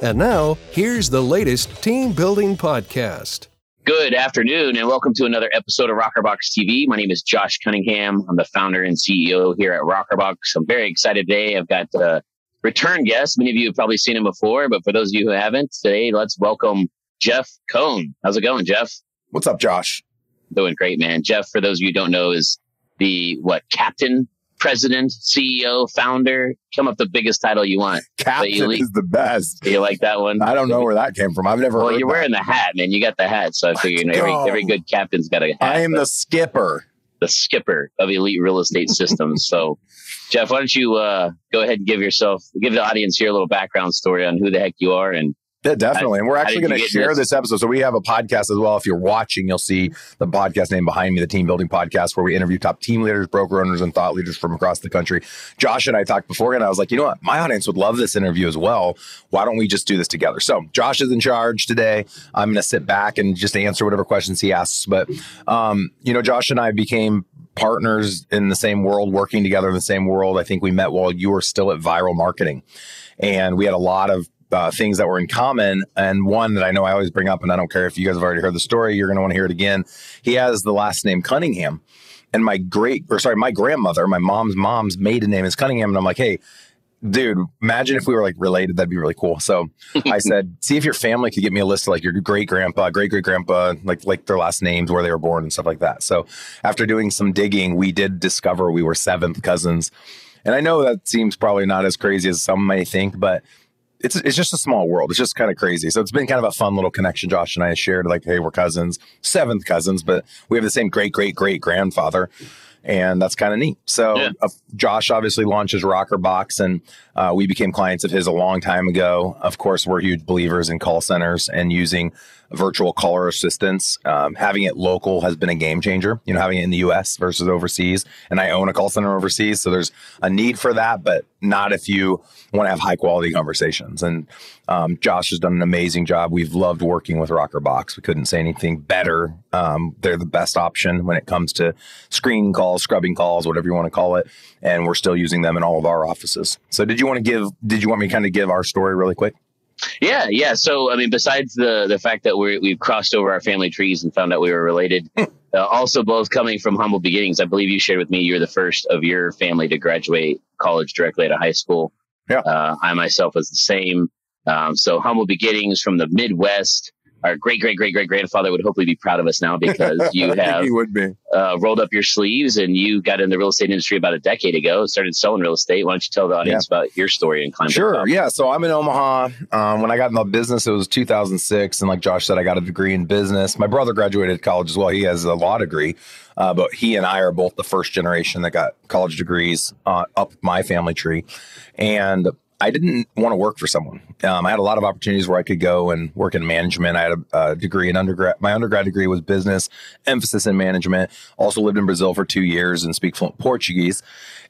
And now, here's the latest team building podcast. Good afternoon, and welcome to another episode of Rokrbox TV. My name is Josh Cunningham. I'm the founder and CEO here at Rokrbox. I'm very excited today. I've got a return guest. Many of you have probably seen him before, but for those of you who haven't, today let's welcome Jeff Cohn. How's it going, Jeff? What's up, Josh? Doing great, man. Jeff, for those of you who don't know, is the what captain president, CEO, founder. Come up the biggest title you want. Captain you, is the best. You like that one? I don't know where that came from. I've never. Well, you're that. wearing the hat, man. You got the hat, so I figured you know, every every good captain's got a hat. I am the skipper. The skipper of Elite Real Estate Systems. so, Jeff, why don't you uh, go ahead and give yourself, give the audience here a little background story on who the heck you are and yeah, definitely. And we're actually going to share this? this? episode. So we have a podcast as well. If you're watching, you'll see the podcast name behind me, the Team Building Podcast, where we interview top team leaders, broker owners, and thought leaders from across the country. Josh and I talked before, and I was like, you know what? My audience would love this interview as well. Why don't we just do this together? So Josh is in charge today. I'm going to sit back and just answer whatever questions he asks. But, um, you know, Josh and I became partners in the same world, working together in the same world. I think we met while you were still at Viral Marketing. And we had a lot of uh, things that were in common. And one that I know I always bring up, and I don't care if you guys have already heard the story, you're going to want to hear it again. He has the last name Cunningham. And my great, or sorry, my grandmother, my mom's mom's maiden name is Cunningham. And I'm like, hey, dude, imagine if we were like related. That'd be really cool. So I said, see if your family could get me a list of like your great grandpa, great great grandpa, like like their last names, where they were born, and stuff like that. So after doing some digging, we did discover we were seventh cousins. And I know that seems probably not as crazy as some may think, but it's it's just a small world. It's just kind of crazy. So it's been kind of a fun little connection. Josh and I shared like, hey, we're cousins, seventh cousins, but we have the same great great great grandfather, and that's kind of neat. So yeah. uh, Josh obviously launches Rokrbox, and uh, we became clients of his a long time ago. Of course, we're huge believers in call centers and using virtual caller assistance. Um, having it local has been a game changer. You know, having it in the U.S. versus overseas. And I own a call center overseas, so there's a need for that, but not if you want to have high quality conversations. And um, Josh has done an amazing job. We've loved working with Rokrbox. We couldn't say anything better. Um, they're the best option when it comes to screening calls, scrubbing calls, whatever you want to call it. And we're still using them in all of our offices. So, did you want to give? Did you want me to kind of give our story really quick? Yeah, yeah. So, I mean, besides the the fact that we we've crossed over our family trees and found out we were related, uh, also both coming from humble beginnings. I believe you shared with me you're the first of your family to graduate college directly out of high school. Yeah. Uh, I myself was the same. Um, so humble beginnings from the Midwest our great great great great grandfather would hopefully be proud of us now because you have he would be. Uh, rolled up your sleeves and you got in the real estate industry about a decade ago started selling real estate. Why don't you tell the audience yeah. about your story and climb sure. yeah. So i'm in omaha. Um, when i got in the business it was 2006 and like josh said i got a degree in business. My brother graduated college as well. He has a law degree. Uh, but he and i are both the first generation that got college degrees uh, up my family tree. And I didn't want to work for someone. Um, I had a lot of opportunities where I could go and work in management. I had a, a, degree in undergrad. My undergrad degree was business, emphasis in management. Also lived in Brazil for two years and speak fluent Portuguese.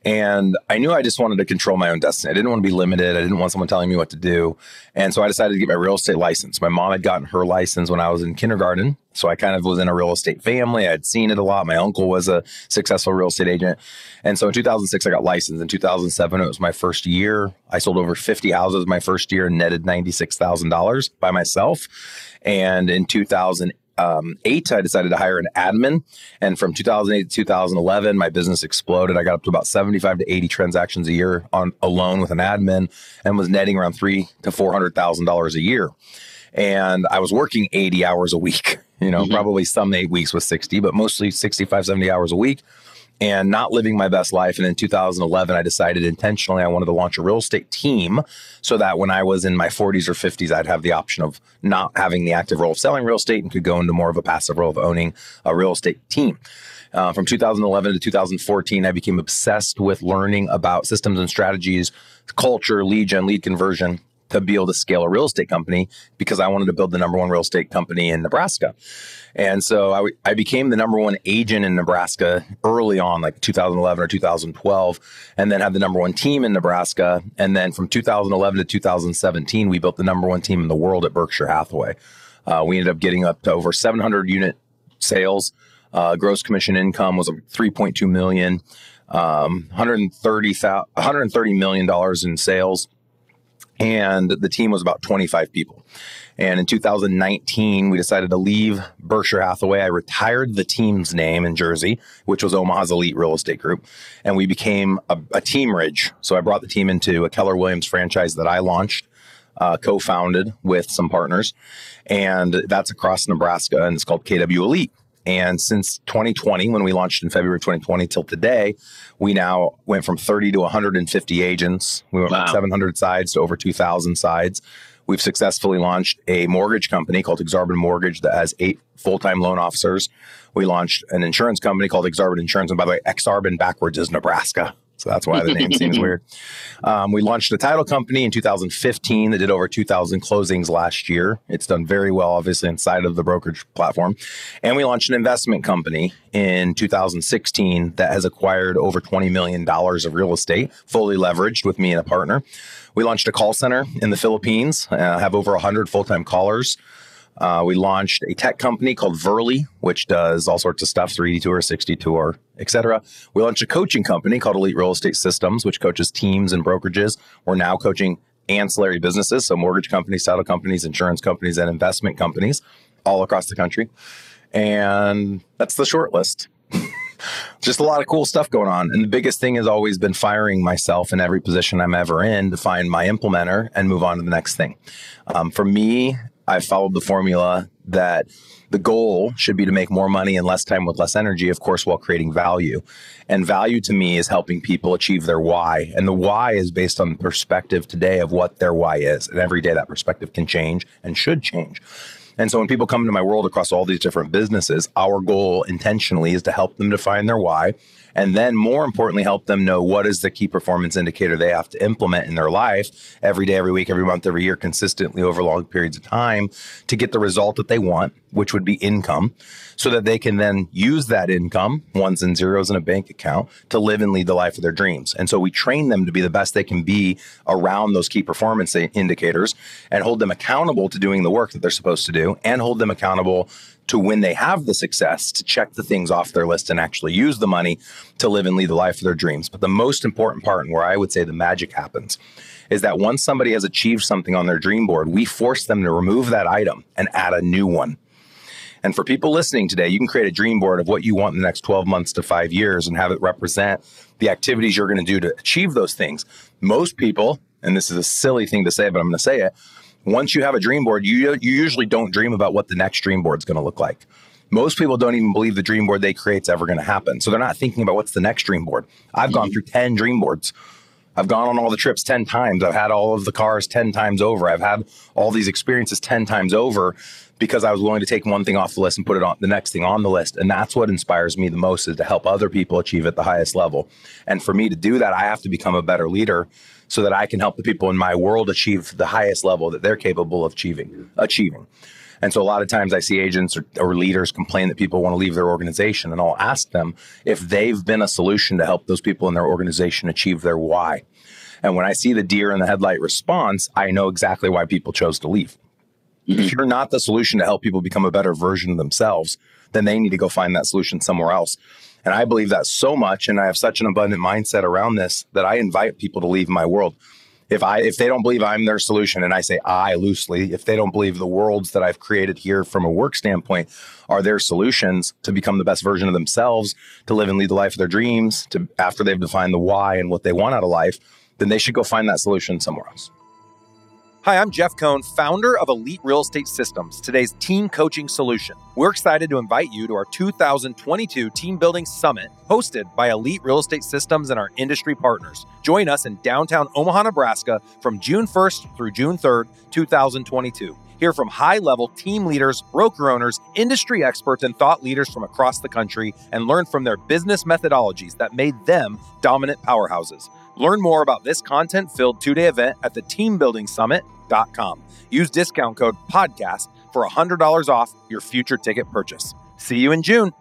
And I knew I just wanted to control my own destiny. I didn't want to be limited. I didn't want someone telling me what to do. And so I decided to get my real estate license. My mom had gotten her license when I was in kindergarten. So I kind of was in a real estate family. I had seen it a lot. My uncle was a successful real estate agent. And so in 2006, I got licensed. In 2007, it was my first year. I sold over 50 houses my first year and netted $96,000 by myself. And in 2008, um, eight, I decided to hire an admin. And from 2008 to 2011, my business exploded. I got up to about 75 to 80 transactions a year on alone with an admin and was netting around three to $400,000 a year. And I was working 80 hours a week, you know, mm-hmm. probably some eight weeks with 60, but mostly 65, 70 hours a week and not living my best life. And in 2011, I decided intentionally I wanted to launch a real estate team so that when I was in my 40s or 50s, I'd have the option of not having the active role of selling real estate and could go into more of a passive role of owning a real estate team. Uh, from 2011 to 2014, I became obsessed with learning about systems and strategies, culture, lead gen, lead conversion, to be able to scale a real estate company because I wanted to build the number one real estate company in Nebraska. And so I, I became the number one agent in Nebraska early on, like 2011 or 2012, and then had the number one team in Nebraska. And then from 2011 to 2017, we built the number one team in the world at Berkshire Hathaway. Uh, we ended up getting up to over 700 unit sales. Uh, gross commission income was 3.2 million, um, 130, 130 million dollars in sales and the team was about 25 people. And in 2019, we decided to leave Berkshire Hathaway. I retired the team's name in Jersey, which was Omaha's Elite Real Estate Group, and we became a, a Team Ridge. So I brought the team into a Keller Williams franchise that I launched. Uh, co-founded with some partners, and that's across Nebraska, and it's called KW Elite. And since 2020, when we launched in February 2020 till today, we now went from 30 to 150 agents. We went wow. from 700 sides to over 2,000 sides. We've successfully launched a mortgage company called Aksarben Mortgage that has eight full time loan officers. We launched an insurance company called Aksarben Insurance. And by the way, Aksarben backwards is Nebraska. So that's why the name seems weird. Um, we launched a title company in 2015 that did over 2,000 closings last year. It's done very well, obviously, inside of the brokerage platform. And we launched an investment company in 2016 that has acquired over $20 million of real estate, fully leveraged with me and a partner. We launched a call center in the Philippines, uh, have over 100 full time callers. Uh, we launched a tech company called Verly, which does all sorts of stuff 3D tour, 60 tour, etc. We launched a coaching company called Elite Real Estate Systems, which coaches teams and brokerages. We're now coaching ancillary businesses, so mortgage companies, title companies, insurance companies, and investment companies all across the country. And that's the short list. Just a lot of cool stuff going on. And the biggest thing has always been firing myself in every position I'm ever in to find my implementer and move on to the next thing. Um, for me, I've followed the formula that the goal should be to make more money in less time with less energy, of course, while creating value. And value to me is helping people achieve their why. And the why is based on the perspective today of what their why is. And every day that perspective can change and should change. And so when people come into my world across all these different businesses, our goal intentionally is to help them define their why and then more importantly help them know what is the key performance indicator they have to implement in their life every day every week every month every year consistently over long periods of time to get the result that they want which would be income so that they can then use that income ones and zeros in a bank account to live and lead the life of their dreams and so we train them to be the best they can be around those key performance indicators and hold them accountable to doing the work that they're supposed to do and hold them accountable to when they have the success to check the things off their list and actually use the money to live and lead the life of their dreams. But the most important part, and where I would say the magic happens, is that once somebody has achieved something on their dream board, we force them to remove that item and add a new one. And for people listening today, you can create a dream board of what you want in the next 12 months to five years and have it represent the activities you're going to do to achieve those things. Most people, and this is a silly thing to say, but I'm going to say it, once you have a dream board, you you usually don't dream about what the next dream board is going to look like. Most people don't even believe the dream board they create is ever going to happen. So they're not thinking about what's the next dream board. I've mm-hmm. gone through 10 dream boards. I've gone on all the trips 10 times. I've had all of the cars 10 times over. I've had all these experiences 10 times over because I was willing to take one thing off the list and put it on the next thing on the list. And that's what inspires me the most is to help other people achieve at the highest level. And for me to do that, I have to become a better leader so that I can help the people in my world achieve the highest level that they're capable of achieving. Achieving. And so a lot of times I see agents or, or, leaders complain that people want to leave their organization, and I'll ask them if they've been a solution to help those people in their organization achieve their why. And when I see the deer in the headlight response, I know exactly why people chose to leave. Mm-hmm. If you're not the solution to help people become a better version of themselves, then they need to go find that solution somewhere else. And I believe that so much, and I have such an abundant mindset around this that I invite people to leave my world. If I if they don't believe I'm their solution, and I say I loosely, if they don't believe the worlds that I've created here from a work standpoint are their solutions to become the best version of themselves, to live and lead the life of their dreams, to after they've defined the why and what they want out of life, then they should go find that solution somewhere else. Hi, I'm Jeff Cohn, founder of Elite Real Estate Systems, today's team coaching solution. We're excited to invite you to our 2022 Team Building Summit, hosted by Elite Real Estate Systems and our industry partners. Join us in downtown Omaha, Nebraska from June 1st through June 3rd, 2022. Hear from high level team leaders, broker owners, industry experts, and thought leaders from across the country and learn from their business methodologies that made them dominant powerhouses. Learn more about this content filled two day event at the teambuildingsummit.com. Use discount code PODCAST for $100 off your future ticket purchase. See you in June.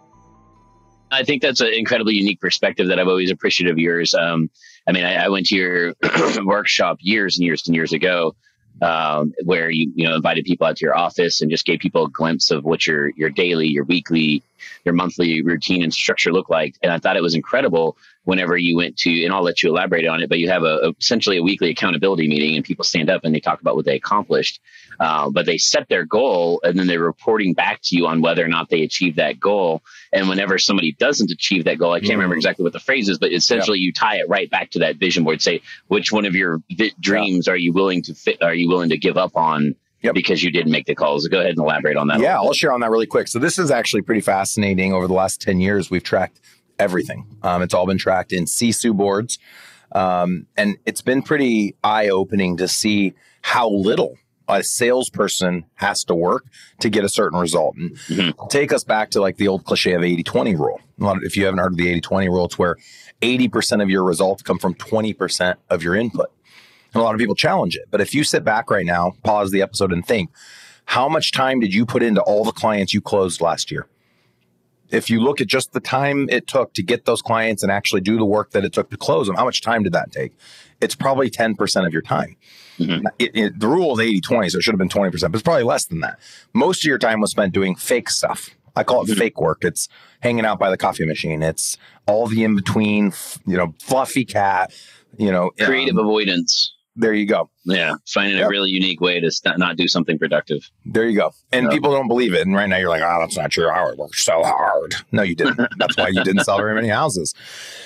I think that's an incredibly unique perspective that I've always appreciated of yours. Um, I mean, I, I, went to your workshop years and years and years ago, um, where you you know invited people out to your office and just gave people a glimpse of what your your daily, your weekly, your monthly routine and structure look like. And I thought it was incredible whenever you went to, and I'll let you elaborate on it, but you have a, a essentially a weekly accountability meeting and people stand up and they talk about what they accomplished. Uh, but they set their goal and then they're reporting back to you on whether or not they achieve that goal. And whenever somebody doesn't achieve that goal, I can't mm. remember exactly what the phrase is, but essentially yeah. you tie it right back to that vision board. Say, which one of your vi- dreams yeah. are you willing to fit? Are you willing to give up on? Yep. because you didn't make the calls. Go ahead and elaborate on that. Yeah, I'll share on that really quick. So this is actually pretty fascinating. Over the last 10 years, we've tracked everything. Um, it's all been tracked in Sisu boards. Um, and it's been pretty eye opening to see how little a salesperson has to work to get a certain result. And mm-hmm. take us back to like the old cliche of 80 20 rule. If you haven't heard of the 80 20 rule, it's where 80% of your results come from 20% of your input. And a lot of people challenge it. But if you sit back right now, pause the episode and think, how much time did you put into all the clients you closed last year? If you look at just the time it took to get those clients and actually do the work that it took to close them, how much time did that take? It's probably 10% of your time. Mm-hmm. It, it, the rule is 80 20, so it should have been 20%, but it's probably less than that. Most of your time was spent doing fake stuff. I call it mm-hmm. fake work. It's hanging out by the coffee machine. It's all the in between, you know, fluffy cat, you know, creative um, avoidance there you go. Yeah, finding yep. a really unique way to st- not do something productive. There you go. And people don't believe it. And right now you're like, oh, that's not true. I worked so hard. No, you didn't. that's why you didn't sell very many houses.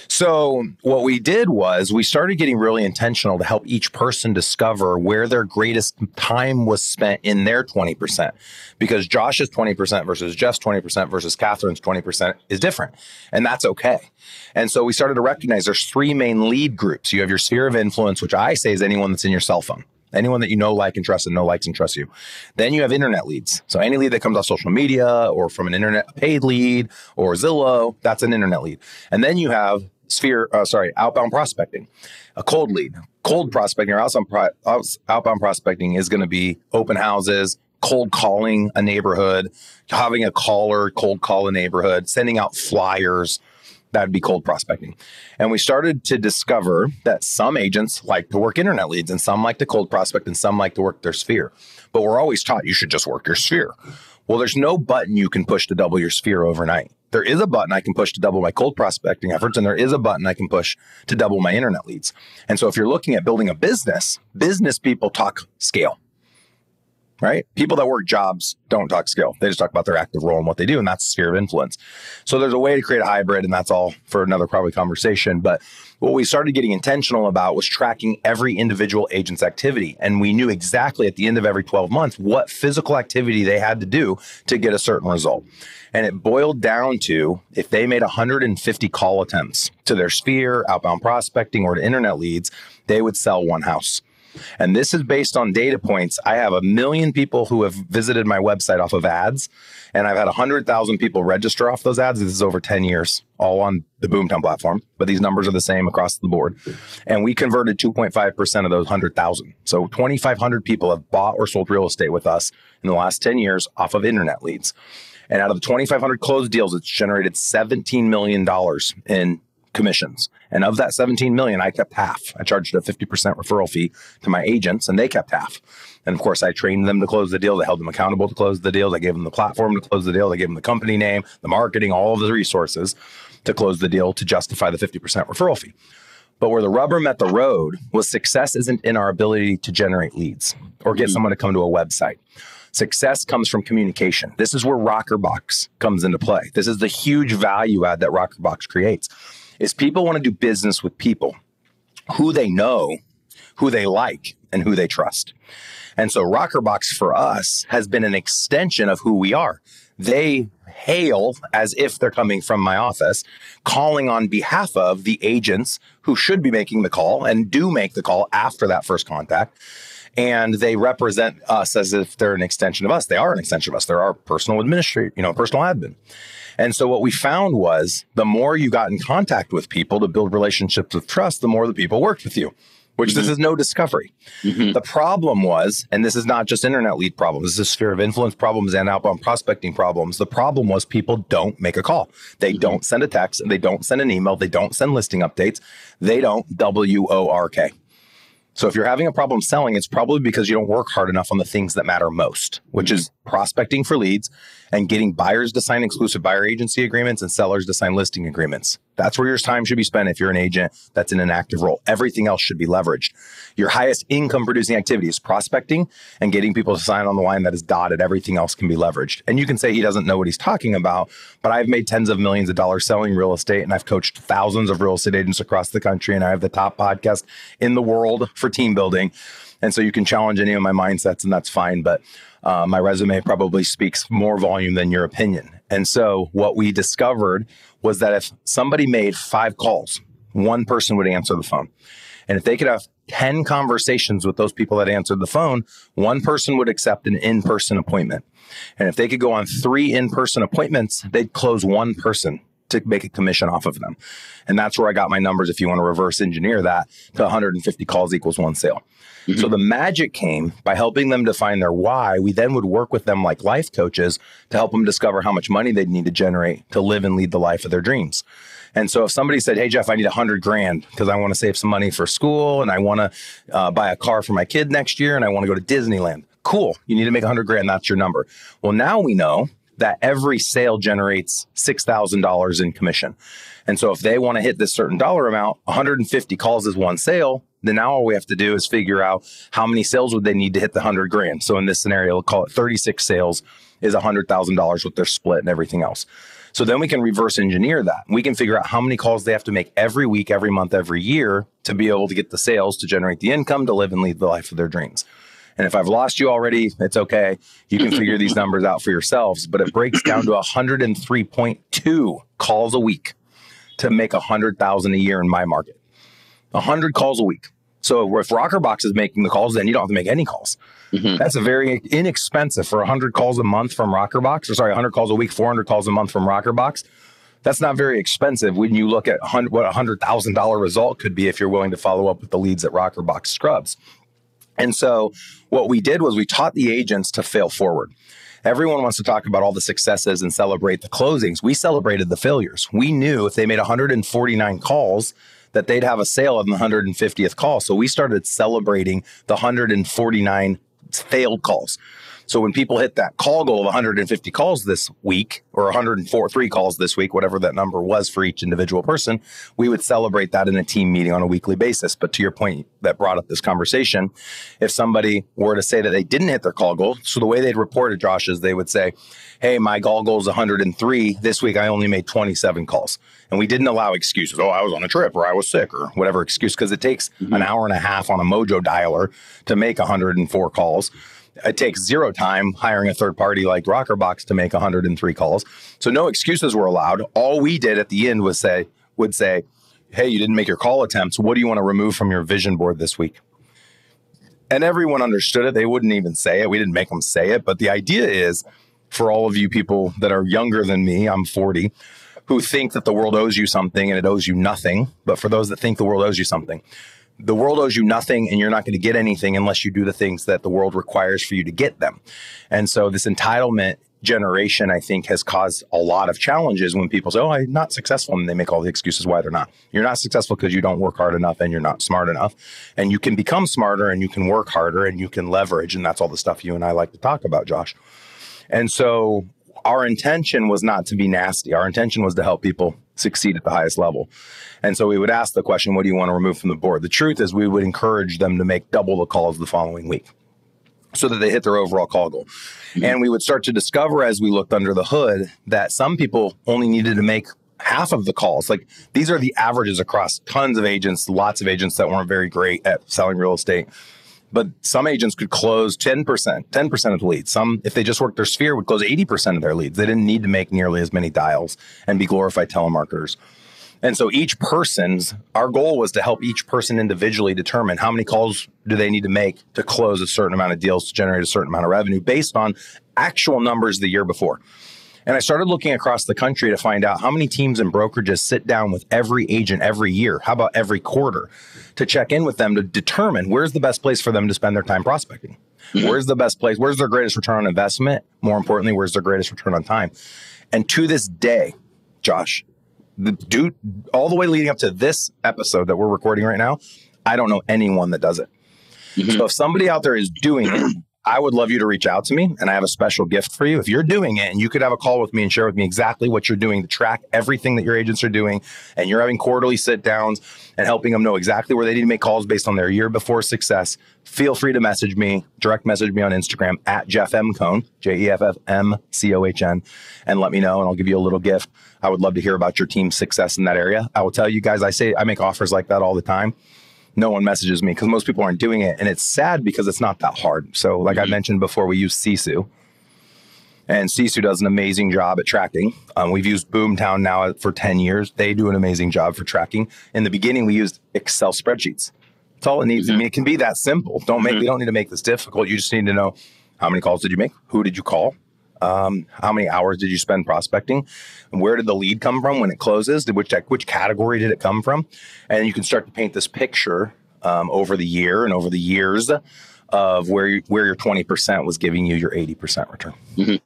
So what we did was we started getting really intentional to help each person discover where their greatest time was spent in their 20%. Because Josh's 20% versus Jeff's 20% versus Catherine's 20% is different. And that's okay. And so we started to recognize there's three main lead groups. You have your sphere of influence, which I say is anyone that's in your cell phone. Anyone that you know, like, and trust, and know, likes, and trusts you. Then you have internet leads. So any lead that comes off social media or from an internet paid lead or Zillow, that's an internet lead. And then you have sphere, uh, sorry, outbound prospecting, a cold lead. Cold prospecting or outbound, pro- outbound prospecting is going to be open houses, cold calling a neighborhood, having a caller cold call a neighborhood, sending out flyers. That'd be cold prospecting. And we started to discover that some agents like to work internet leads and some like to cold prospect and some like to work their sphere. But we're always taught you should just work your sphere. Well, there's no button you can push to double your sphere overnight there is a button I can push to double my cold prospecting efforts, and there is a button I can push to double my internet leads. And so if you're looking at building a business, business people talk scale right? People that work jobs don't talk skill. They just talk about their active role and what they do, and that's sphere of influence. So there's a way to create a hybrid, and that's all for another probably conversation. But what we started getting intentional about was tracking every individual agent's activity. And we knew exactly at the end of every 12 months what physical activity they had to do to get a certain result. And it boiled down to if they made 150 call attempts to their sphere, outbound prospecting, or to internet leads, they would sell one house. And this is based on data points. I have a million people who have visited my website off of ads, and I've had 100,000 people register off those ads. This is over 10 years, all on the Boomtown platform, but these numbers are the same across the board. And we converted 2.5% of those 100,000. So 2,500 people have bought or sold real estate with us in the last 10 years off of internet leads. And out of the 2,500 closed deals, it's generated $17 million in commissions. And of that 17 million, I kept half. I charged a 50% referral fee to my agents and they kept half. And of course, I trained them to close the deal. I held them accountable to close the deal. I gave them the platform to close the deal. I gave them the company name, the marketing, all of the resources to close the deal to justify the 50% referral fee. But where the rubber met the road was success isn't in our ability to generate leads or get mm-hmm. someone to come to a website. Success comes from communication. This is where Rokrbox comes into play. This is the huge value add that Rokrbox creates is people want to do business with people who they know, who they like, and who they trust. And so Rokrbox for us has been an extension of who we are. They hail as if they're coming from my office, calling on behalf of the agents who should be making the call and do make the call after that first contact. and they represent us as if they're an extension of us. They are an extension of us. They're our personal administrator, you know, personal admin. And so what we found was the more you got in contact with people to build relationships of trust, the more the people worked with you. Which mm-hmm. this is no discovery. Mm-hmm. The problem was, and this is not just internet lead problems, this is sphere of influence problems and outbound prospecting problems. The problem was people don't make a call. They mm-hmm. don't send a text, they don't send an email, they don't send listing updates, they don't W O R K. So if you're having a problem selling, it's probably because you don't work hard enough on the things that matter most, which mm-hmm. is prospecting for leads and getting buyers to sign exclusive buyer agency agreements and sellers to sign listing agreements. That's where your time should be spent if you're an agent that's in an active role. Everything else should be leveraged. Your highest income producing activity is prospecting and getting people to sign on the line that is dotted. Everything else can be leveraged. And you can say he doesn't know what he's talking about, but I've made tens of millions of dollars selling real estate and I've coached thousands of real estate agents across the country and I have the top podcast in the world for team building. And so you can challenge any of my mindsets and that's fine. But uh, my resume probably speaks more volume than your opinion. And so what we discovered was that if somebody made five calls, one person would answer the phone. And if they could have 10 conversations with those people that answered the phone, one person would accept an in person appointment. And if they could go on three in person appointments, they'd close one person to make a commission off of them. And that's where I got my numbers. If you want to reverse engineer that to 150 calls equals one sale. Mm-hmm. So the magic came by helping them define their why. We then would work with them like life coaches to help them discover how much money they'd need to generate to live and lead the life of their dreams. And so if somebody said, Hey, Jeff, I need a hundred grand because I want to save some money for school and I want to uh, buy a car for my kid next year and I want to go to Disneyland. Cool. You need to make a hundred grand. That's your number. Well, now we know that every sale generates $6,000 in commission. And so if they want to hit this certain dollar amount, 150 calls is one sale. Then now all we have to do is figure out how many sales would they need to hit the 100 grand. So in this scenario, we'll call it 36 sales is $100,000 with their split and everything else. So then we can reverse engineer that. We can figure out how many calls they have to make every week, every month, every year to be able to get the sales to generate the income to live and lead the life of their dreams. And if I've lost you already, it's okay. You can figure these numbers out for yourselves. But it breaks down to 103.2 calls a week to make 100,000 a year in my market. 100 calls a week. So if Rokrbox is making the calls, then you don't have to make any calls. Mm-hmm. That's a very inexpensive for 100 calls a month from Rokrbox, or sorry, 100 calls a week, 400 calls a month from Rokrbox. That's not very expensive when you look at what a hundred thousand dollar result could be if you're willing to follow up with the leads that Rokrbox scrubs. And so what we did was we taught the agents to fail forward. Everyone wants to talk about all the successes and celebrate the closings. We celebrated the failures. We knew if they made 149 calls that they'd have a sale on the 150th call. So we started celebrating the 149 failed calls. So when people hit that call goal of 150 calls this week or 104 three calls this week, whatever that number was for each individual person, we would celebrate that in a team meeting on a weekly basis. But to your point that brought up this conversation, if somebody were to say that they didn't hit their call goal, so the way they'd report it, Josh, is they would say, Hey, my call goal is 103. This week I only made 27 calls. And we didn't allow excuses. Oh, I was on a trip or I was sick or whatever excuse, because it takes mm-hmm. an hour and a half on a mojo dialer to make 104 calls. It takes zero time hiring a third party like Rokrbox to make 103 calls. So no excuses were allowed. All we did at the end was say, would say, Hey, you didn't make your call attempts. What do you want to remove from your vision board this week? And everyone understood it. They wouldn't even say it. We didn't make them say it. But the idea is for all of you people that are younger than me, I'm 40, who think that the world owes you something and it owes you nothing. But for those that think the world owes you something, the world owes you nothing and you're not going to get anything unless you do the things that the world requires for you to get them. And so this entitlement generation, I think, has caused a lot of challenges when people say, Oh, I'm not successful. And they make all the excuses why they're not. You're not successful because you don't work hard enough and you're not smart enough. And you can become smarter and you can work harder and you can leverage. And that's all the stuff you and I like to talk about, Josh. And so our intention was not to be nasty. Our intention was to help people succeed at the highest level. And so we would ask the question, what do you want to remove from the board? The truth is we would encourage them to make double the calls the following week so that they hit their overall call goal. Mm-hmm. And we would start to discover as we looked under the hood that some people only needed to make half of the calls. Like these are the averages across tons of agents, lots of agents that weren't very great at selling real estate. But some agents could close 10%, 10% of the leads. Some, if they just worked their sphere, would close 80% of their leads. They didn't need to make nearly as many dials and be glorified telemarketers. And so each person's, our goal was to help each person individually determine how many calls do they need to make to close a certain amount of deals to generate a certain amount of revenue based on actual numbers the year before. And I started looking across the country to find out how many teams and brokerages sit down with every agent every year. How about every quarter to check in with them to determine where's the best place for them to spend their time prospecting? Mm-hmm. Where's the best place? Where's their greatest return on investment? More importantly, where's their greatest return on time? And to this day, Josh, the dude, all the way leading up to this episode that we're recording right now, I don't know anyone that does it. Mm-hmm. So if somebody out there is doing it, I would love you to reach out to me and I have a special gift for you. If you're doing it and you could have a call with me and share with me exactly what you're doing to track everything that your agents are doing and you're having quarterly sit downs and helping them know exactly where they need to make calls based on their year before success, feel free to message me, direct message me on Instagram at Jeff M. Cohn, J E F F M C O H N, and let me know and I'll give you a little gift. I would love to hear about your team's success in that area. I will tell you guys, I say I make offers like that all the time no one messages me because most people aren't doing it. And it's sad because it's not that hard. So, like mm-hmm. I mentioned before, we use Sisu. And Sisu does an amazing job at tracking. Um, we've used Boomtown now for 10 years. They do an amazing job for tracking. In the beginning, we used Excel spreadsheets. That's all it needs. Mm-hmm. I mean, it can be that simple. Don't make, mm-hmm. you don't need to make this difficult. You just need to know how many calls did you make? Who did you call? Um, how many hours did you spend prospecting? And where did the lead come from when it closes? Which which category did it come from? And you can start to paint this picture um, over the year and over the years of where you, where your twenty percent was giving you your eighty percent return. Mm-hmm.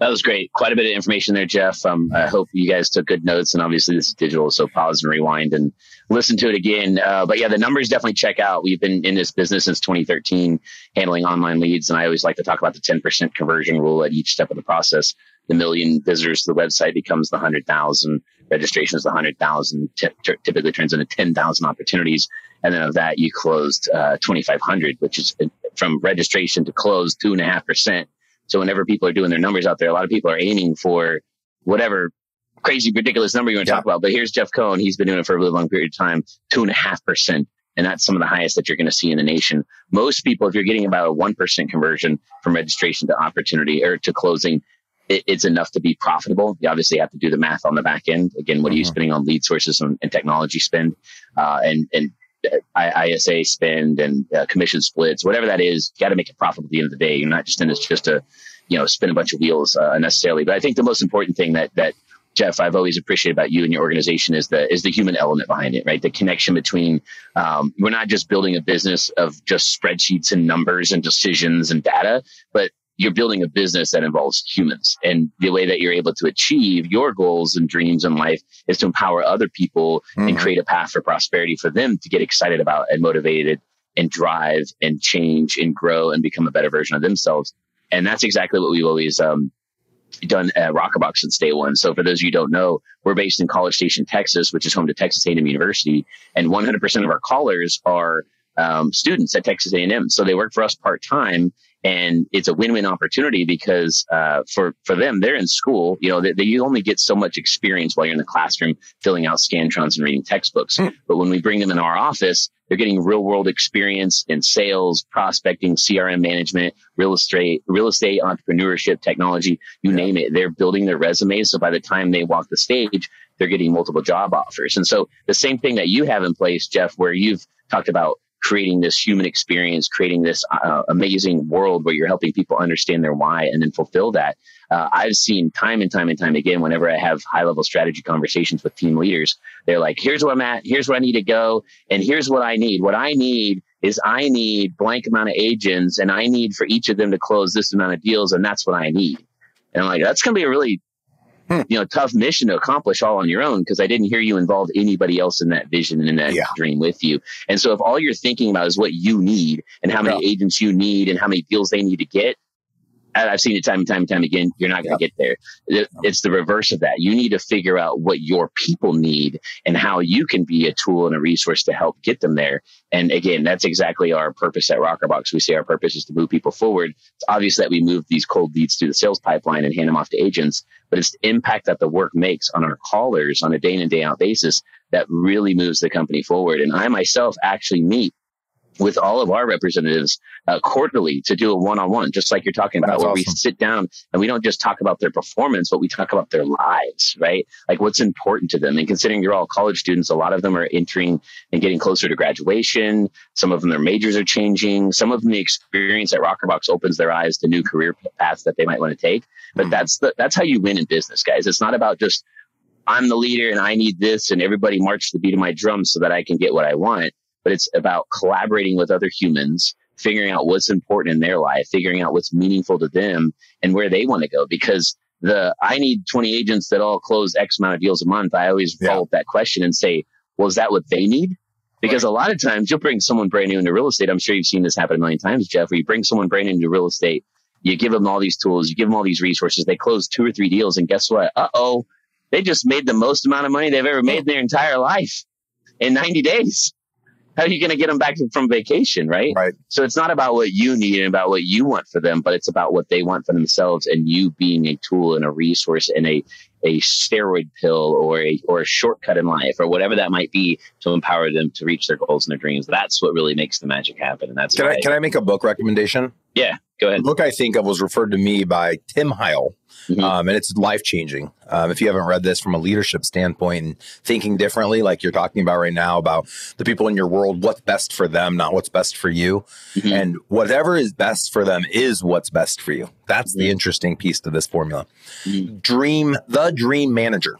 That was great. Quite a bit of information there, Jeff. Um, I hope you guys took good notes. And obviously, this is digital, so pause and rewind and listen to it again. Uh, but yeah, the numbers definitely check out. We've been in this business since 2013, handling online leads. And I always like to talk about the 10% conversion rule at each step of the process. The million visitors to the website becomes the 100,000. Registrations, the 100,000 t- t- typically turns into 10,000 opportunities. And then of that, you closed uh, 2,500, which is uh, from registration to close, two and a half percent so whenever people are doing their numbers out there, a lot of people are aiming for whatever crazy, ridiculous number you want to yeah. talk about. But here's Jeff Cohn. He's been doing it for a really long period of time, two and a half percent. And that's some of the highest that you're going to see in the nation. Most people, if you're getting about a 1% conversion from registration to opportunity or to closing, it, it's enough to be profitable. You obviously have to do the math on the back end. Again, what are you mm-hmm. spending on lead sources and, and technology spend? Uh, and, and ISA spend and uh, commission splits, whatever that is, you got to make it profitable at the end of the day. You're not just in this just to, you know, spin a bunch of wheels uh, necessarily. But I think the most important thing that that Jeff, I've always appreciated about you and your organization is the is the human element behind it, right? The connection between um, we're not just building a business of just spreadsheets and numbers and decisions and data, but you're building a business that involves humans. And the way that you're able to achieve your goals and dreams in life is to empower other people mm-hmm. and create a path for prosperity for them to get excited about and motivated and drive and change and grow and become a better version of themselves. And that's exactly what we've always um, done at Rokrbox since day one. So for those of you who don't know, we're based in College Station, Texas, which is home to Texas A&M University, and 100% of our callers are um, students at Texas A&M. So they work for us part time, and it's a win-win opportunity because uh, for for them they're in school you know they, they, you only get so much experience while you're in the classroom filling out scantrons and reading textbooks mm. but when we bring them in our office they're getting real world experience in sales prospecting crm management real estate real estate entrepreneurship technology you yeah. name it they're building their resumes so by the time they walk the stage they're getting multiple job offers and so the same thing that you have in place jeff where you've talked about creating this human experience, creating this uh, amazing world where you're helping people understand their why and then fulfill that. Uh, I've seen time and time and time again, whenever I have high level strategy conversations with team leaders, they're like, here's where I'm at, here's where I need to go, and here's what I need. What I need is I need blank amount of agents and I need for each of them to close this amount of deals, and that's what I need. And I'm like, that's going to be a really hmm. you know, tough mission to accomplish all on your own because I didn't hear you involve anybody else in that vision and in that yeah. dream with you. And so if all you're thinking about is what you need and how many yeah. agents you need and how many deals they need to get, I've seen it time and time and time again. You're not going to get there. It's the reverse of that. You need to figure out what your people need and how you can be a tool and a resource to help get them there. And again, that's exactly our purpose at Rokrbox. We say our purpose is to move people forward. It's obvious that we move these cold leads through the sales pipeline and hand them off to agents, but it's the impact that the work makes on our callers on a day in and day out basis that really moves the company forward. And I myself actually meet with all of our representatives uh, quarterly to do a one-on-one, just like you're talking about, That's where awesome. we sit down and we don't just talk about their performance, but we talk about their lives, right? Like what's important to them. And considering you're all college students, a lot of them are entering and getting closer to graduation. Some of them, their majors are changing. Some of them, the experience at Rokrbox opens their eyes to new career paths that they might want to take. But mm-hmm. that's the that's how you win in business, guys. It's not about just I'm the leader and I need this, and everybody march to the beat of my drum so that I can get what I want but it's about collaborating with other humans, figuring out what's important in their life, figuring out what's meaningful to them and where they want to go. Because the I need 20 agents that all close X amount of deals a month, I always yeah. follow up that question and say, well, is that what they need? Because right. a lot of times you'll bring someone brand new into real estate. I'm sure you've seen this happen a million times, Jeff, where you bring someone brand new into real estate, you give them all these tools, you give them all these resources, they close two or three deals, and guess what? Uh oh, they just made the most amount of money they've ever made in their entire life in 90 days how are you going to get them back from vacation, right? Right. So it's not about what you need and about what you want for them, but it's about what they want for themselves and you being a tool and a resource and a a steroid pill or a or a shortcut in life or whatever that might be to empower them to reach their goals and their dreams. That's what really makes the magic happen. And that's can I, I can I make a book recommendation? Yeah, go ahead. The book I think of was referred to me by Tim Heyl, mm-hmm. um, and it's life changing. Um, if you haven't read this from a leadership standpoint and thinking differently, like you're talking about right now, about the people in your world, what's best for them, not what's best for you, mm-hmm. and whatever is best for them is what's best for you. That's mm-hmm. the interesting piece to this formula. Mm-hmm. Dream the dream manager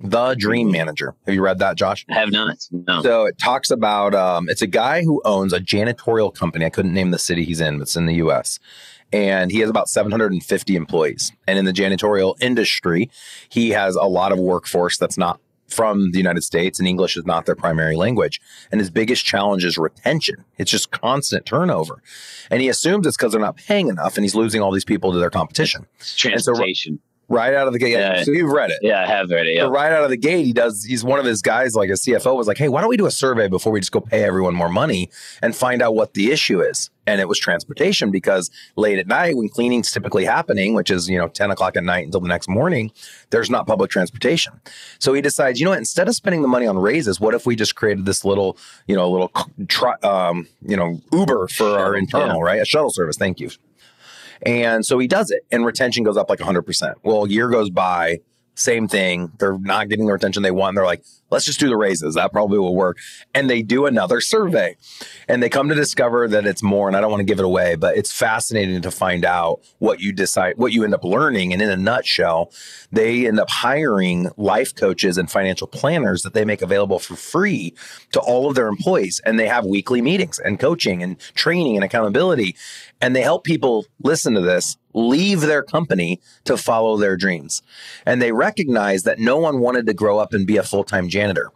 the Dream Manager. Have you read that, Josh? I have not. No. So it talks about um, it's a guy who owns a janitorial company. I couldn't name the city he's in, but it's in the U.S. And he has about 750 employees. And in the janitorial industry, he has a lot of workforce that's not from the United States, and English is not their primary language. And his biggest challenge is retention. It's just constant turnover. And he assumes it's because they're not paying enough, and he's losing all these people to their competition. It's transportation. Right out of the gate. Yeah. So you've read it. Yeah, I have read it. Yeah. So right out of the gate, he does, he's one of his guys, like a CFO, was like, hey, why don't we do a survey before we just go pay everyone more money and find out what the issue is? And it was transportation because late at night, when cleaning's typically happening, which is, you know, 10 o'clock at night until the next morning, there's not public transportation. So he decides, you know what, instead of spending the money on raises, what if we just created this little, you know, little, um, you know, Uber for our internal, yeah. right? A shuttle service. Thank you. And so he does it, and retention goes up like 100%. Well, a year goes by, same thing. They're not getting the retention they want. They're like, let's just do the raises. That probably will work. And they do another survey and they come to discover that it's more. And I don't want to give it away, but it's fascinating to find out what you decide, what you end up learning. And in a nutshell, they end up hiring life coaches and financial planners that they make available for free to all of their employees. And they have weekly meetings and coaching and training and accountability. And they help people listen to this leave their company to follow their dreams. And they recognized that no one wanted to grow up and be a full time janitor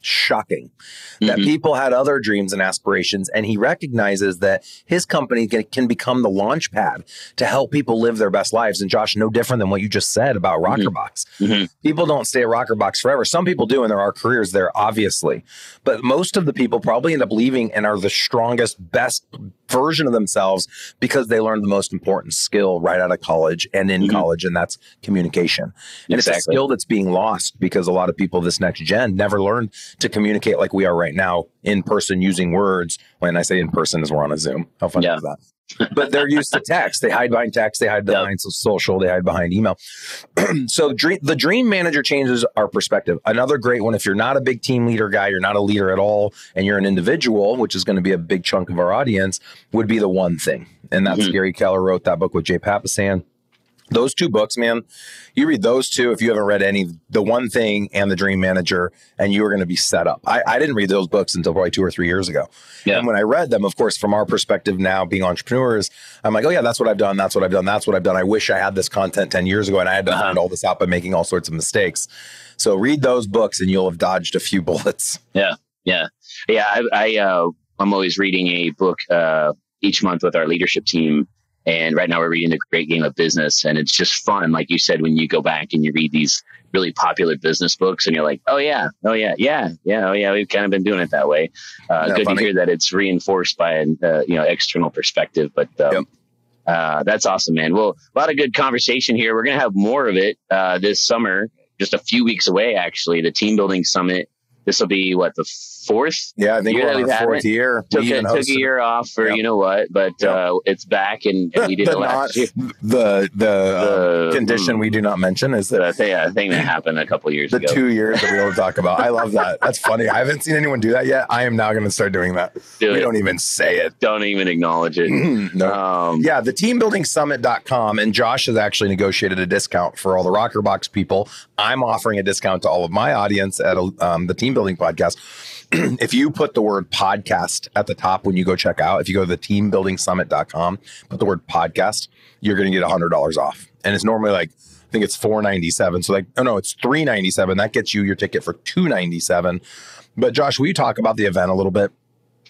shocking mm-hmm. that people had other dreams and aspirations and he recognizes that his company can, can, become the launch pad to help people live their best lives and josh no different than what you just said about mm-hmm. rokrbox mm-hmm. people don't stay at rokrbox forever some people do and there are careers there obviously but most of the people probably end up leaving and are the strongest best version of themselves because they learned the most important skill right out of college and in mm-hmm. college and that's communication and exactly. it's a skill that's being lost because a lot of people this next gen never learned to communicate like we are right now in person using words. When I say in person, is we're on a Zoom. How funny yeah. is that? but they're used to text. They hide behind text. They hide behind yep. social. They hide behind email. so dream, the dream manager changes our perspective. Another great one. If you're not a big team leader guy, you're not a leader at all, and you're an individual, which is going to be a big chunk of our audience, would be the one thing. And that's mm-hmm. Gary Keller wrote that book with Jay Papasan those two books, man, you read those two if you haven't read any, The One Thing and The Dream Manager, and you are going to be set up. I, I, didn't read those books until probably two or three years ago. Yeah. And when I read them, of course, from our perspective now being entrepreneurs, I'm like, oh, yeah, that's what I've done. That's what I've done. That's what I've done. I wish I had this content 10 years ago and I had to uh-huh. find all this out by making all sorts of mistakes. So read those books and you'll have dodged a few bullets. Yeah. Yeah. Yeah. I, I uh, I'm always reading a book uh, each month with our leadership team and right now we're reading The Great Game of Business. And it's just fun. Like you said, when you go back and you read these really popular business books and you're like, oh, yeah, oh, yeah, yeah, yeah, oh, yeah, we've kind of been doing it that way. Uh, yeah, good funny. to hear that it's reinforced by an uh, you know external perspective. But um, yep. uh, that's awesome, man. Well, a lot of good conversation here. We're going to have more of it uh, this summer, just a few weeks away, actually. The Team Building Summit this will be what the fourth. Yeah, I think year we're on fourth year. Took, a, took a year off for yep. you know what, but yep. uh, it's back and, and we did it last not, year. The the, the uh, condition mm, we do not mention is that the yeah, thing that happened a couple years ago. the two years that we don't talk about. I love that. That's funny. I haven't seen anyone do that yet. I am now going to start doing that. Do we it. don't even say it. Don't even acknowledge it. no. Um, yeah, the teambuildingsummit.com and Josh has actually negotiated a discount for all the Rokrbox people. I'm offering a discount to all of my audience at um, the Team Building Podcast. if you put the word podcast at the top when you go check out, if you go to the teambuildingsummit.com, put the word podcast, you're going to get $100 off. And it's normally like, I think it's 497. So like, oh no, it's 397. That gets you your ticket for 297. But Josh, will you talk about the event a little bit?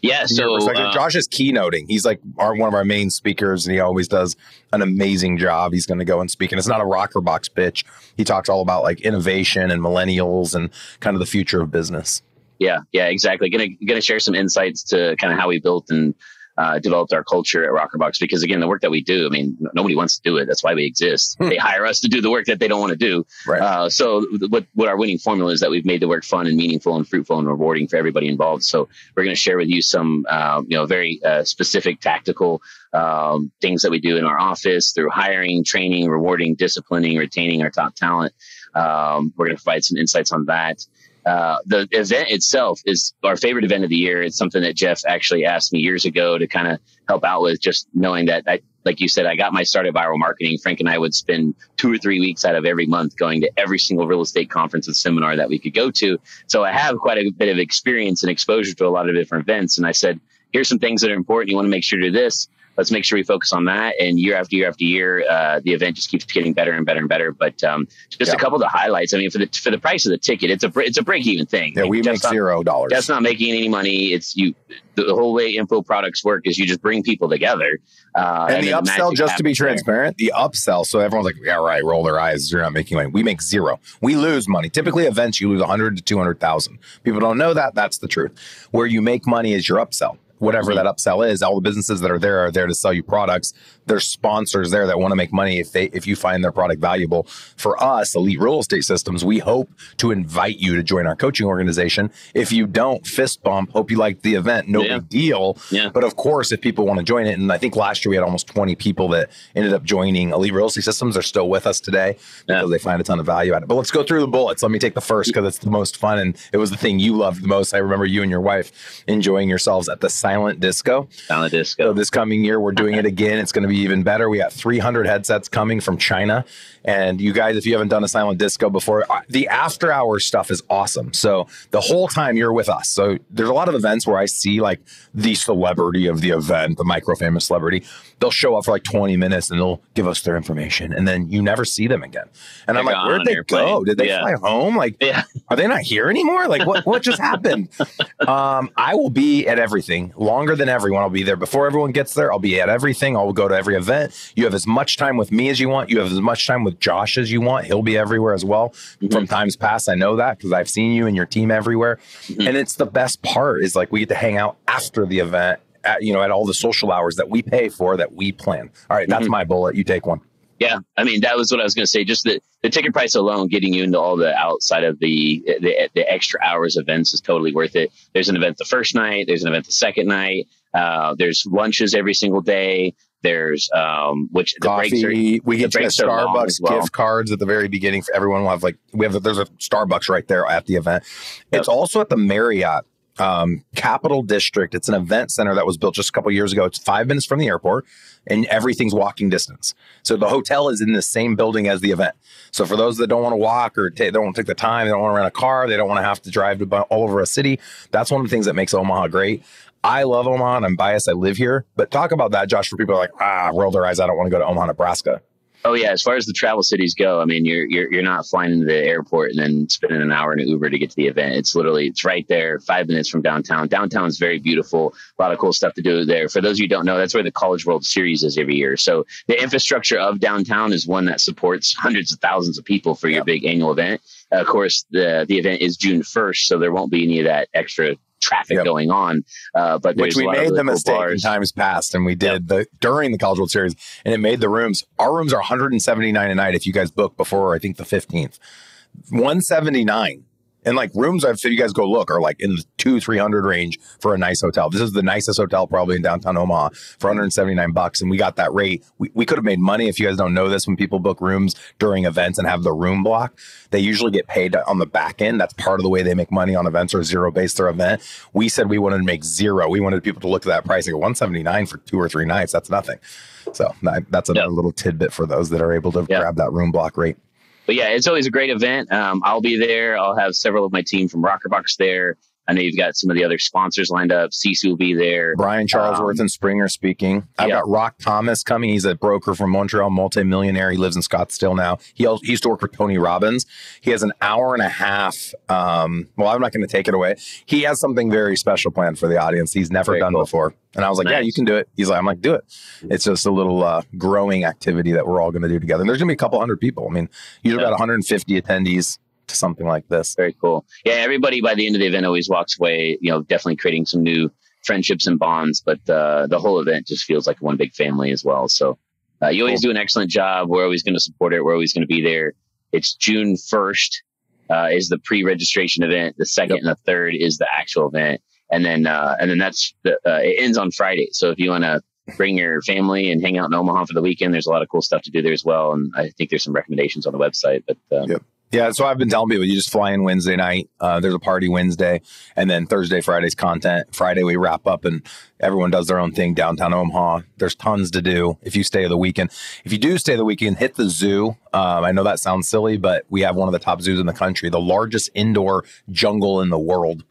Yeah, so uh, Josh is keynoting. He's like our, one of our main speakers, and he always does an amazing job. He's going to go and speak, and it's not a Rokrbox pitch. He talks all about like innovation and millennials and kind of the future of business. Yeah, yeah, exactly. Gonna gonna share some insights to kind of how we built and uh, developed our culture at Rokrbox because again, the work that we do, I mean, nobody wants to do it. That's why we exist. Hmm. They hire us to do the work that they don't want to do. Right. Uh, so what, what our winning formula is that we've made the work fun and meaningful and fruitful and rewarding for everybody involved. So we're going to share with you some, uh, you know, very uh, specific tactical um, things that we do in our office through hiring, training, rewarding, disciplining, retaining our top talent. Um, we're going to provide some insights on that. Uh, the event itself is our favorite event of the year. It's something that Jeff actually asked me years ago to kind of help out with, just knowing that I, like you said, I got my start at viral marketing. Frank and I would spend two or three weeks out of every month going to every single real estate conference and seminar that we could go to. So I have quite a bit of experience and exposure to a lot of different events. And I said, here's some things that are important. You want to make sure to do this let's make sure we focus on that. And year after year after year, uh, the event just keeps getting better and better and better. But um, just yeah. a couple of the highlights. I mean, for the for the price of the ticket, it's a it's a break even thing. Yeah, we make zero dollars. That's not making any money. It's you. The whole way info products work is you just bring people together. Uh, and, and, the upsell, just to be transparent, there. the upsell. So everyone's like, yeah, right. Roll their eyes. You're not making money. We make zero. We lose money. Typically, events you lose 100 to 200,000. People don't know that. That's the truth. Where you make money is your upsell whatever that upsell is. All the businesses that are there are there to sell you products. There's sponsors there that want to make money if they if you find their product valuable. For us, Elite Real Estate Systems, we hope to invite you to join our coaching organization. If you don't, fist bump. Hope you like the event. No yeah. big deal. Yeah. But of course, if people want to join it, and I think last year we had almost 20 people that ended up joining Elite Real Estate Systems. they're still with us today because yeah. they find a ton of value at it. But let's go through the bullets. Let me take the first because it's the most fun and it was the thing you loved the most. I remember you and your wife enjoying yourselves at the Silent Disco. Silent Disco. So this coming year, we're doing it again. It's going to be even better. We got 300 headsets coming from China. And you guys, if you haven't done a Silent Disco before, the after hour stuff is awesome. So the whole time you're with us. So there's a lot of events where I see like the celebrity of the event, the micro famous celebrity. They'll show up for like 20 minutes and they'll give us their information. And then you never see them again. And They're I'm like, where'd they go? Did they yeah. fly home? Like, yeah. are they not here anymore? Like, what, what just happened? um, I will be at everything longer than everyone. I'll be there before everyone gets there. I'll be at everything. I'll go to every event. You have as much time with me as you want. You have as much time with Josh as you want. He'll be everywhere as well. Mm-hmm. From times past, I know that because I've seen you and your team everywhere. Mm-hmm. And it's the best part is like we get to hang out after the event at, you know, at all the social hours that we pay for that we plan. All right, that's mm-hmm. my bullet. You take one. Yeah, I mean that was what I was going to say. Just the, the ticket price alone, getting you into all the outside of the, the, the extra hours events is totally worth it. There's an event the first night. There's an event the second night. Uh, there's lunches every single day. There's um, which coffee. The are, we get Starbucks well. gift cards at the very beginning for everyone. Will have like we have there's a Starbucks right there at the event. Yep. It's also at the Marriott um, Capitol District. It's an event center that was built just a couple years ago. It's five minutes from the airport, and everything's walking distance. So the hotel is in the same building as the event. So for those that don't want to walk or they don't want to take the time, they don't want to rent a car, they don't want to have to drive to all over a city. That's one of the things that makes Omaha great. I love Omaha. I'm biased. I live here, but talk about that, Josh. For people like ah, roll their eyes. I don't want to go to Omaha, Nebraska. Oh yeah, as far as the travel cities go, I mean, you're you're you're not flying into the airport and then spending an hour in an Uber to get to the event. It's literally it's right there, five minutes from downtown. Downtown is very beautiful, a lot of cool stuff to do there. For those of you who don't know, that's where the College World Series is every year. So the infrastructure of downtown is one that supports hundreds of thousands of people for your big annual event. Uh, of course, the the event is June first, so there won't be any of that extra traffic yep. going on. Uh, but which we made the mistake bars. in times past, and we did yep. the during the College World Series, and it made the rooms. Our rooms are 179 a night if you guys book before I think the 15th. 179 And like rooms, if you guys go look, are like in the two, 300 range for a nice hotel. This is the nicest hotel probably in downtown Omaha for 179 bucks. And we got that rate. We, we could have made money if you guys don't know this. When people book rooms during events and have the room block, they usually get paid on the back end. That's part of the way they make money on events or zero base their event. We said we wanted to make zero. We wanted people to look at that price and go 179 for two or three nights. That's nothing. So that's another yep. little tidbit for those that are able to yep. grab that room block rate. But yeah, it's always a great event. Um, I'll be there. I'll have several of my team from Rokrbox there. I know you've got some of the other sponsors lined up. Sisu will be there. Brian Charlesworth um, and Springer speaking. I've yeah. got Rock Thomas coming. He's a broker from Montreal, multimillionaire. He lives in Scottsdale now. He, also, he used to work for Tony Robbins. He has an hour and a half. Um, well, I'm not going to take it away. He has something very special planned for the audience. He's never very done cool. before. And I was like, nice. yeah, you can do it. He's like, I'm like, do it. It's just a little uh, growing activity that we're all going to do together. And there's going to be a couple hundred people. I mean, usually yeah. about 150 attendees to something like this. Very cool. Yeah, everybody by the end of the event always walks away, you know, definitely creating some new friendships and bonds. But uh, the whole event just feels like one big family as well. So uh, you always cool. do an excellent job. We're always going to support it. We're always going to be there. It's June 1st uh, is the pre-registration event. The second yep. and the third is the actual event. And then, uh, and then that's the, uh, it ends on Friday. So if you want to bring your family and hang out in Omaha for the weekend, there's a lot of cool stuff to do there as well. And I think there's some recommendations on the website, but um, yep. Yeah, so I've been telling people you just fly in Wednesday night. Uh, there's a party Wednesday, and then Thursday, Friday's content. Friday we wrap up, and everyone does their own thing downtown Omaha. There's tons to do if you stay the weekend. If you do stay the weekend, hit the zoo. Um, I know that sounds silly, but we have one of the top zoos in the country, the largest indoor jungle in the world.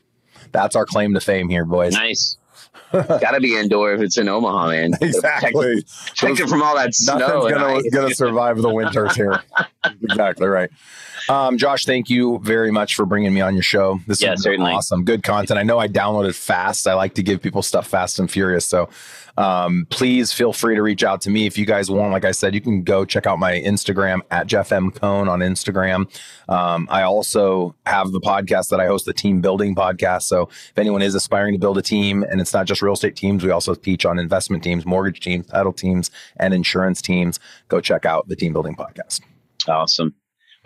That's our claim to fame here, boys. Nice. Got to be indoor if it's in Omaha, man. Exactly. Protect, it from all that snow. Nothing's gonna, gonna survive the winters here. exactly right. Um, Josh, thank you very much for bringing me on your show. This yeah, is certainly. awesome. Good content. I know I downloaded fast. I like to give people stuff fast and furious. So um, please feel free to reach out to me if you guys want. Like I said, you can go check out my Instagram at Jeff M. Cohn on Instagram. Um, I also have the podcast that I host, the Team Building Podcast. So if anyone is aspiring to build a team, and it's not just real estate teams, we also teach on investment teams, mortgage teams, title teams, and insurance teams. Go check out the Team Building Podcast. Awesome.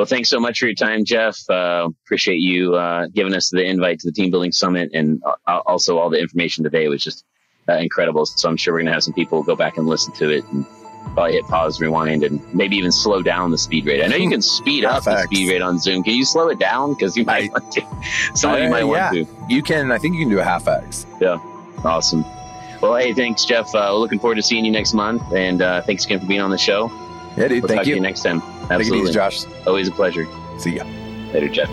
Well, thanks so much for your time, Jeff. Uh, appreciate you uh, giving us the invite to the Team Building Summit and uh, also all the information today was just uh, incredible. So I'm sure we're going to have some people go back and listen to it and probably hit pause, rewind, and maybe even slow down the speed rate. I know you can speed up the speed rate on Zoom. Can you slow it down? Because you might I, want to. Somebody might yeah. want to. You can. I think you can do a half X. Yeah. Awesome. Well, hey, thanks, Jeff. Uh, looking forward to seeing you next month, and uh, thanks again for being on the show. Yeah, dude. We'll thank you. you. next time. Absolutely. Easy, Josh. Always a pleasure. See ya. Later, Jeff.